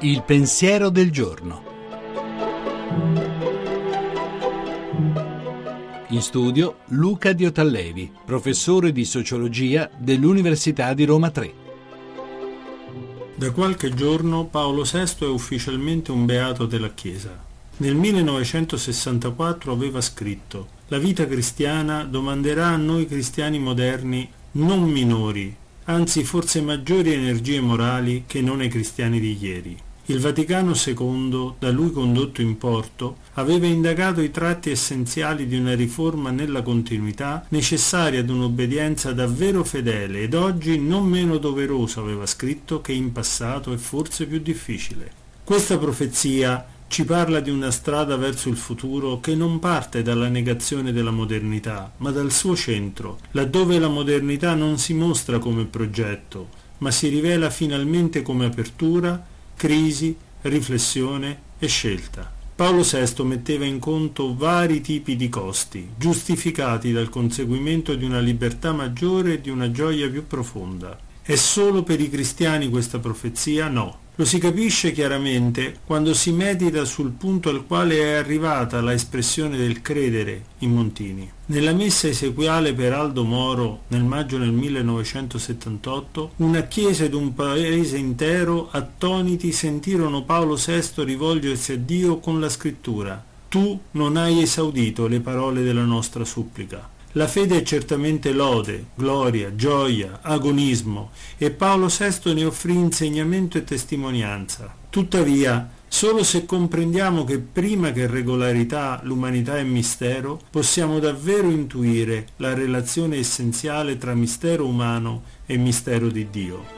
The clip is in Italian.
Il pensiero del giorno. In studio Luca Diotallevi, professore di sociologia dell'Università di Roma 3. Da qualche giorno Paolo VI è ufficialmente un beato della Chiesa. Nel 1964 aveva scritto La vita cristiana domanderà a noi cristiani moderni non minori, anzi forse maggiori energie morali che non ai cristiani di ieri. Il Vaticano II, da lui condotto in porto, aveva indagato i tratti essenziali di una riforma nella continuità necessaria ad un'obbedienza davvero fedele ed oggi non meno doverosa, aveva scritto, che in passato e forse più difficile. Questa profezia ci parla di una strada verso il futuro che non parte dalla negazione della modernità, ma dal suo centro, laddove la modernità non si mostra come progetto, ma si rivela finalmente come apertura, crisi, riflessione e scelta. Paolo VI metteva in conto vari tipi di costi, giustificati dal conseguimento di una libertà maggiore e di una gioia più profonda. È solo per i cristiani questa profezia? No. Lo si capisce chiaramente quando si medita sul punto al quale è arrivata la espressione del credere in Montini. Nella messa esequiale per Aldo Moro nel maggio del 1978, una chiesa ed un paese intero attoniti sentirono Paolo VI rivolgersi a Dio con la scrittura Tu non hai esaudito le parole della nostra supplica. La fede è certamente lode, gloria, gioia, agonismo e Paolo VI ne offrì insegnamento e testimonianza. Tuttavia, solo se comprendiamo che prima che regolarità l'umanità è mistero, possiamo davvero intuire la relazione essenziale tra mistero umano e mistero di Dio.